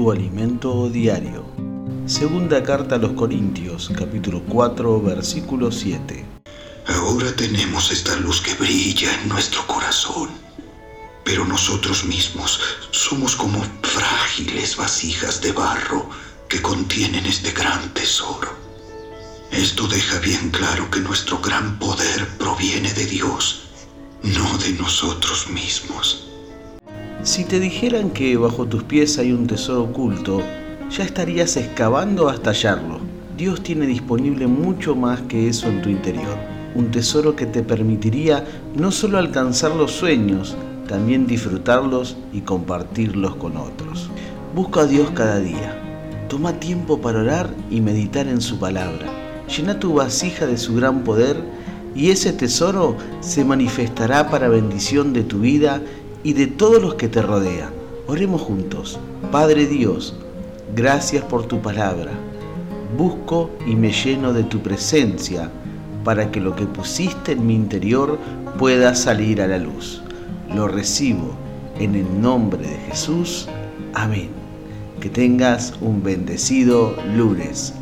tu alimento diario. Segunda carta a los Corintios, capítulo 4, versículo 7. Ahora tenemos esta luz que brilla en nuestro corazón, pero nosotros mismos somos como frágiles vasijas de barro que contienen este gran tesoro. Esto deja bien claro que nuestro gran poder proviene de Dios, no de nosotros mismos. Si te dijeran que bajo tus pies hay un tesoro oculto, ya estarías excavando hasta hallarlo. Dios tiene disponible mucho más que eso en tu interior. Un tesoro que te permitiría no solo alcanzar los sueños, también disfrutarlos y compartirlos con otros. Busca a Dios cada día. Toma tiempo para orar y meditar en su palabra. Llena tu vasija de su gran poder y ese tesoro se manifestará para bendición de tu vida y de todos los que te rodean. Oremos juntos. Padre Dios, gracias por tu palabra. Busco y me lleno de tu presencia para que lo que pusiste en mi interior pueda salir a la luz. Lo recibo en el nombre de Jesús. Amén. Que tengas un bendecido lunes.